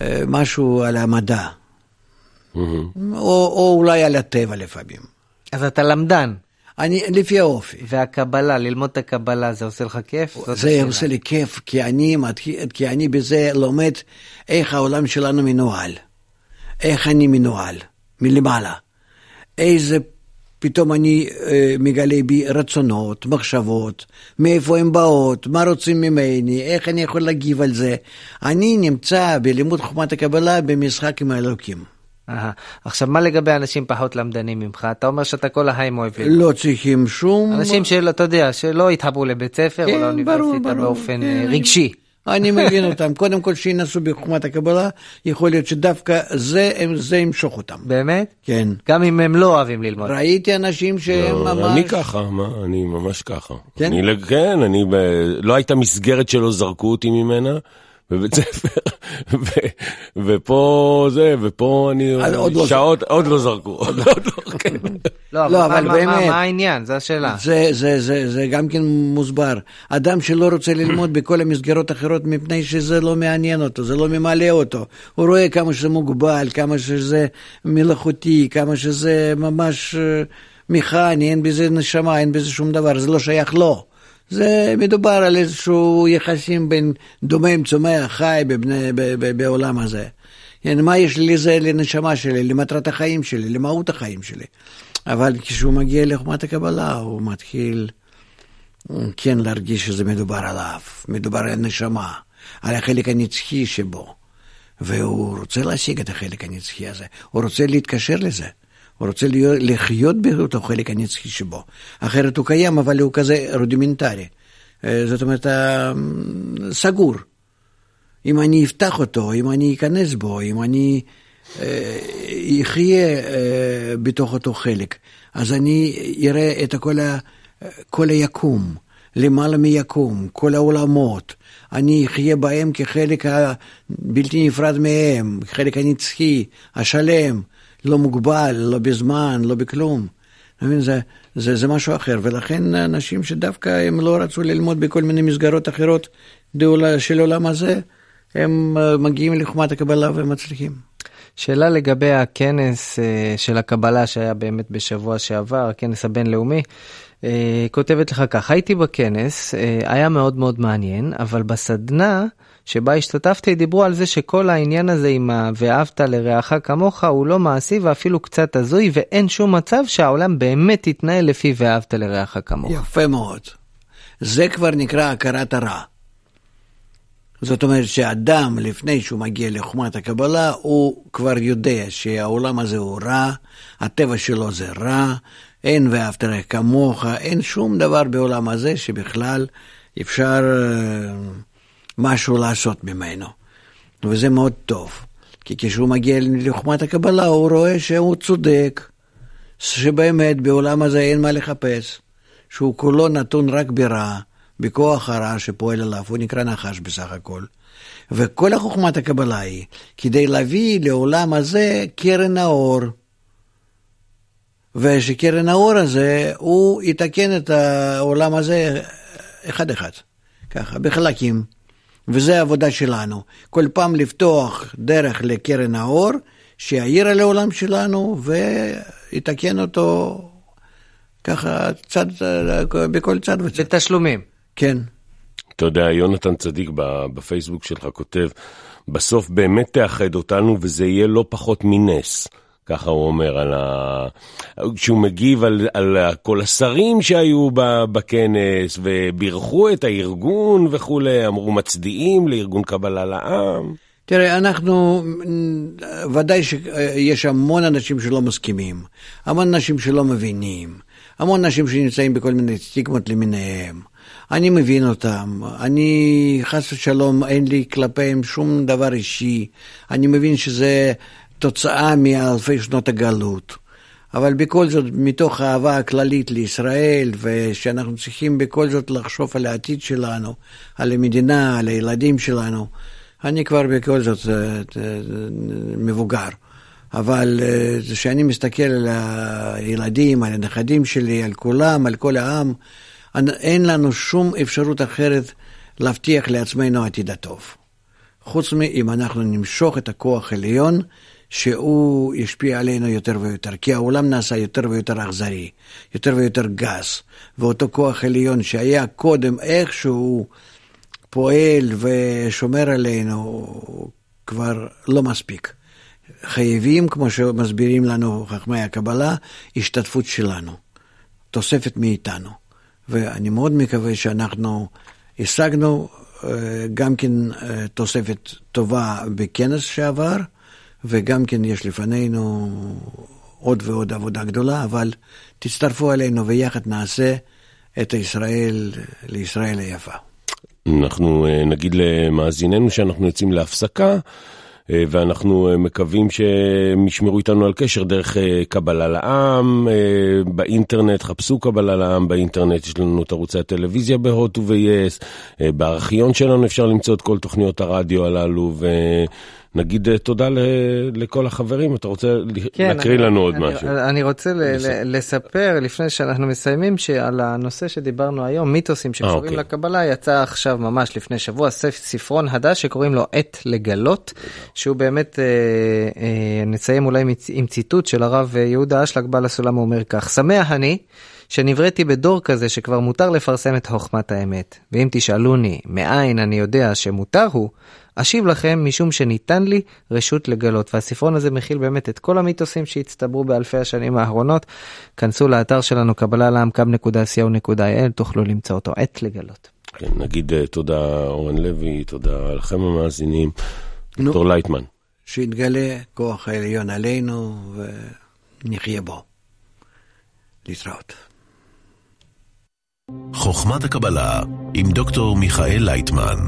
S3: אה, משהו על המדע, mm-hmm. או, או אולי על הטבע לפעמים.
S4: אז אתה למדן.
S3: אני, לפי האופי.
S4: והקבלה, ללמוד את הקבלה, זה עושה לך כיף?
S3: זה השאלה. עושה לי כיף, כי אני, כי אני בזה לומד איך העולם שלנו מנוהל. איך אני מנוהל, מלמעלה. איזה, פתאום אני אה, מגלה בי רצונות, מחשבות, מאיפה הן באות, מה רוצים ממני, איך אני יכול להגיב על זה. אני נמצא בלימוד חוכמת הקבלה במשחק עם האלוקים.
S4: עכשיו, מה לגבי אנשים פחות למדנים ממך? אתה אומר שאתה כל החיים אוהב
S3: ללמוד. לא צריכים שום...
S4: אנשים שלא, אתה יודע, שלא התחברו לבית ספר כן, או לאוניברסיטה באופן כן. רגשי.
S3: אני מבין אותם. קודם כל שינסו בחוכמת הקבלה, יכול להיות שדווקא זה, זה ימשוך אותם.
S4: באמת?
S3: כן.
S4: גם אם הם לא אוהבים ללמוד.
S3: ראיתי אנשים שהם
S2: לא,
S3: ממש...
S2: אני ככה, מה? אני ממש ככה.
S3: כן?
S2: אני, כן, אני... ב... לא הייתה מסגרת שלא זרקו אותי ממנה. בבית ספר, ופה זה, ופה אני, עוד לא שעות, עוד לא זרקו, עוד לא,
S4: כן. לא, לא, אבל באמת, מה העניין? זו השאלה.
S3: זה גם כן מוסבר. אדם שלא רוצה ללמוד בכל המסגרות האחרות מפני שזה לא מעניין אותו, זה לא ממלא אותו. הוא רואה כמה שזה מוגבל, כמה שזה מלאכותי, כמה שזה ממש אה, מכני, אין בזה נשמה, אין בזה שום דבר, זה לא שייך לו. זה מדובר על איזשהו יחסים בין דומם, צומח, חי בבני, ב, ב, בעולם הזה. כן, מה יש לזה לנשמה שלי, למטרת החיים שלי, למהות החיים שלי. אבל כשהוא מגיע לחוכמת הקבלה, הוא מתחיל כן להרגיש שזה מדובר עליו, מדובר על הנשמה, על החלק הנצחי שבו. והוא רוצה להשיג את החלק הנצחי הזה, הוא רוצה להתקשר לזה. הוא רוצה להיות, לחיות באותו חלק הנצחי שבו. אחרת הוא קיים, אבל הוא כזה רודימנטרי. אה, זאת אומרת, אה, סגור. אם אני אפתח אותו, אם אני אכנס בו, אם אני אה, אחיה בתוך אותו חלק, אז אני אראה את כל, ה, כל היקום, למעלה מיקום, כל העולמות. אני אחיה בהם כחלק הבלתי נפרד מהם, חלק הנצחי, השלם, לא מוגבל, לא בזמן, לא בכלום. מבין, זה, זה, זה משהו אחר, ולכן אנשים שדווקא הם לא רצו ללמוד בכל מיני מסגרות אחרות של העולם הזה, הם אה, מגיעים לחומת הקבלה ומצליחים.
S4: שאלה לגבי הכנס אה, של הקבלה שהיה באמת בשבוע שעבר, הכנס הבינלאומי. אה, כותבת לך כך, הייתי בכנס, היה מאוד מאוד מעניין, אבל בסדנה שבה השתתפתי דיברו על זה שכל העניין הזה עם ה"ואהבת לרעך כמוך" הוא לא מעשי ואפילו קצת הזוי, ואין שום מצב שהעולם באמת יתנהל לפי "ואהבת לרעך כמוך".
S3: יפה מאוד. זה כבר נקרא הכרת הרע. זאת אומרת שאדם, לפני שהוא מגיע לחומת הקבלה, הוא כבר יודע שהעולם הזה הוא רע, הטבע שלו זה רע, אין ואהבת לך כמוך, אין שום דבר בעולם הזה שבכלל אפשר אה, משהו לעשות ממנו. וזה מאוד טוב, כי כשהוא מגיע לחומת הקבלה הוא רואה שהוא צודק, שבאמת בעולם הזה אין מה לחפש, שהוא כולו נתון רק ברע. בכוח הרע שפועל עליו, הוא נקרא נחש בסך הכל. וכל החוכמת הקבלה היא כדי להביא לעולם הזה קרן האור. ושקרן האור הזה, הוא יתקן את העולם הזה אחד-אחד, ככה, בחלקים. וזה העבודה שלנו. כל פעם לפתוח דרך לקרן האור, שיאיר על העולם שלנו ויתקן אותו ככה צד, בכל צד וצד.
S4: בתשלומים.
S3: כן.
S2: אתה יודע, יונתן צדיק בפייסבוק שלך כותב, בסוף באמת תאחד אותנו וזה יהיה לא פחות מנס. ככה הוא אומר, על ה... כשהוא מגיב על, על כל השרים שהיו בכנס ובירכו את הארגון וכולי, אמרו מצדיעים לארגון קבלה לעם.
S3: תראה, אנחנו, ודאי שיש המון אנשים שלא מסכימים, המון אנשים שלא מבינים, המון אנשים שנמצאים בכל מיני סטיגמות למיניהם. אני מבין אותם, אני חס ושלום אין לי כלפיהם שום דבר אישי, אני מבין שזה תוצאה מאלפי שנות הגלות. אבל בכל זאת, מתוך האהבה הכללית לישראל, ושאנחנו צריכים בכל זאת לחשוב על העתיד שלנו, על המדינה, על הילדים שלנו, אני כבר בכל זאת אה, אה, מבוגר. אבל אה, כשאני מסתכל על הילדים, על הנכדים שלי, על כולם, על כל העם, אין לנו שום אפשרות אחרת להבטיח לעצמנו עתיד הטוב. חוץ מאם אנחנו נמשוך את הכוח העליון, שהוא ישפיע עלינו יותר ויותר, כי העולם נעשה יותר ויותר אכזרי, יותר ויותר גס, ואותו כוח עליון שהיה קודם איכשהו פועל ושומר עלינו, כבר לא מספיק. חייבים, כמו שמסבירים לנו חכמי הקבלה, השתתפות שלנו, תוספת מאיתנו. ואני מאוד מקווה שאנחנו השגנו אה, גם כן אה, תוספת טובה בכנס שעבר, וגם כן יש לפנינו עוד ועוד עבודה גדולה, אבל תצטרפו אלינו ויחד נעשה את ישראל לישראל היפה.
S2: אנחנו אה, נגיד למאזיננו שאנחנו יוצאים להפסקה. אה, ואנחנו אה, מקווים שהם ישמרו איתנו על קשר דרך קבלה לעם, באינטרנט, חפשו קבלה לעם באינטרנט, יש לנו את ערוצי הטלוויזיה בהוט וביס, בארכיון שלנו אפשר למצוא את כל תוכניות הרדיו הללו, ו... נגיד אה, תודה לכל החברים, אתה רוצה כן, להקריא אני, לנו עוד
S4: אני,
S2: משהו?
S4: אני רוצה ל, ל, לספר לפני שאנחנו מסיימים שעל הנושא שדיברנו היום, מיתוסים שקשורים אוקיי. לקבלה, יצא עכשיו ממש לפני שבוע ספרון הדש שקוראים לו עת לגלות, שהוא באמת, אה, אה, נציין אולי עם ציטוט של הרב יהודה אשלג בעל הסולם, הוא אומר כך, שמח אני. שנבראתי בדור כזה שכבר מותר לפרסם את חוכמת האמת. ואם תשאלוני מאין אני יודע שמותר הוא, אשיב לכם משום שניתן לי רשות לגלות. והספרון הזה מכיל באמת את כל המיתוסים שהצטברו באלפי השנים האחרונות. כנסו לאתר שלנו קבלה לעמקם.co.il, תוכלו למצוא אותו עת לגלות.
S2: כן, נגיד אה, תודה אורן לוי, תודה לכם המאזינים. דוקטור לייטמן.
S3: שיתגלה כוח העליון עלינו ונחיה בו. להתראות.
S1: חוכמת הקבלה עם דוקטור מיכאל לייטמן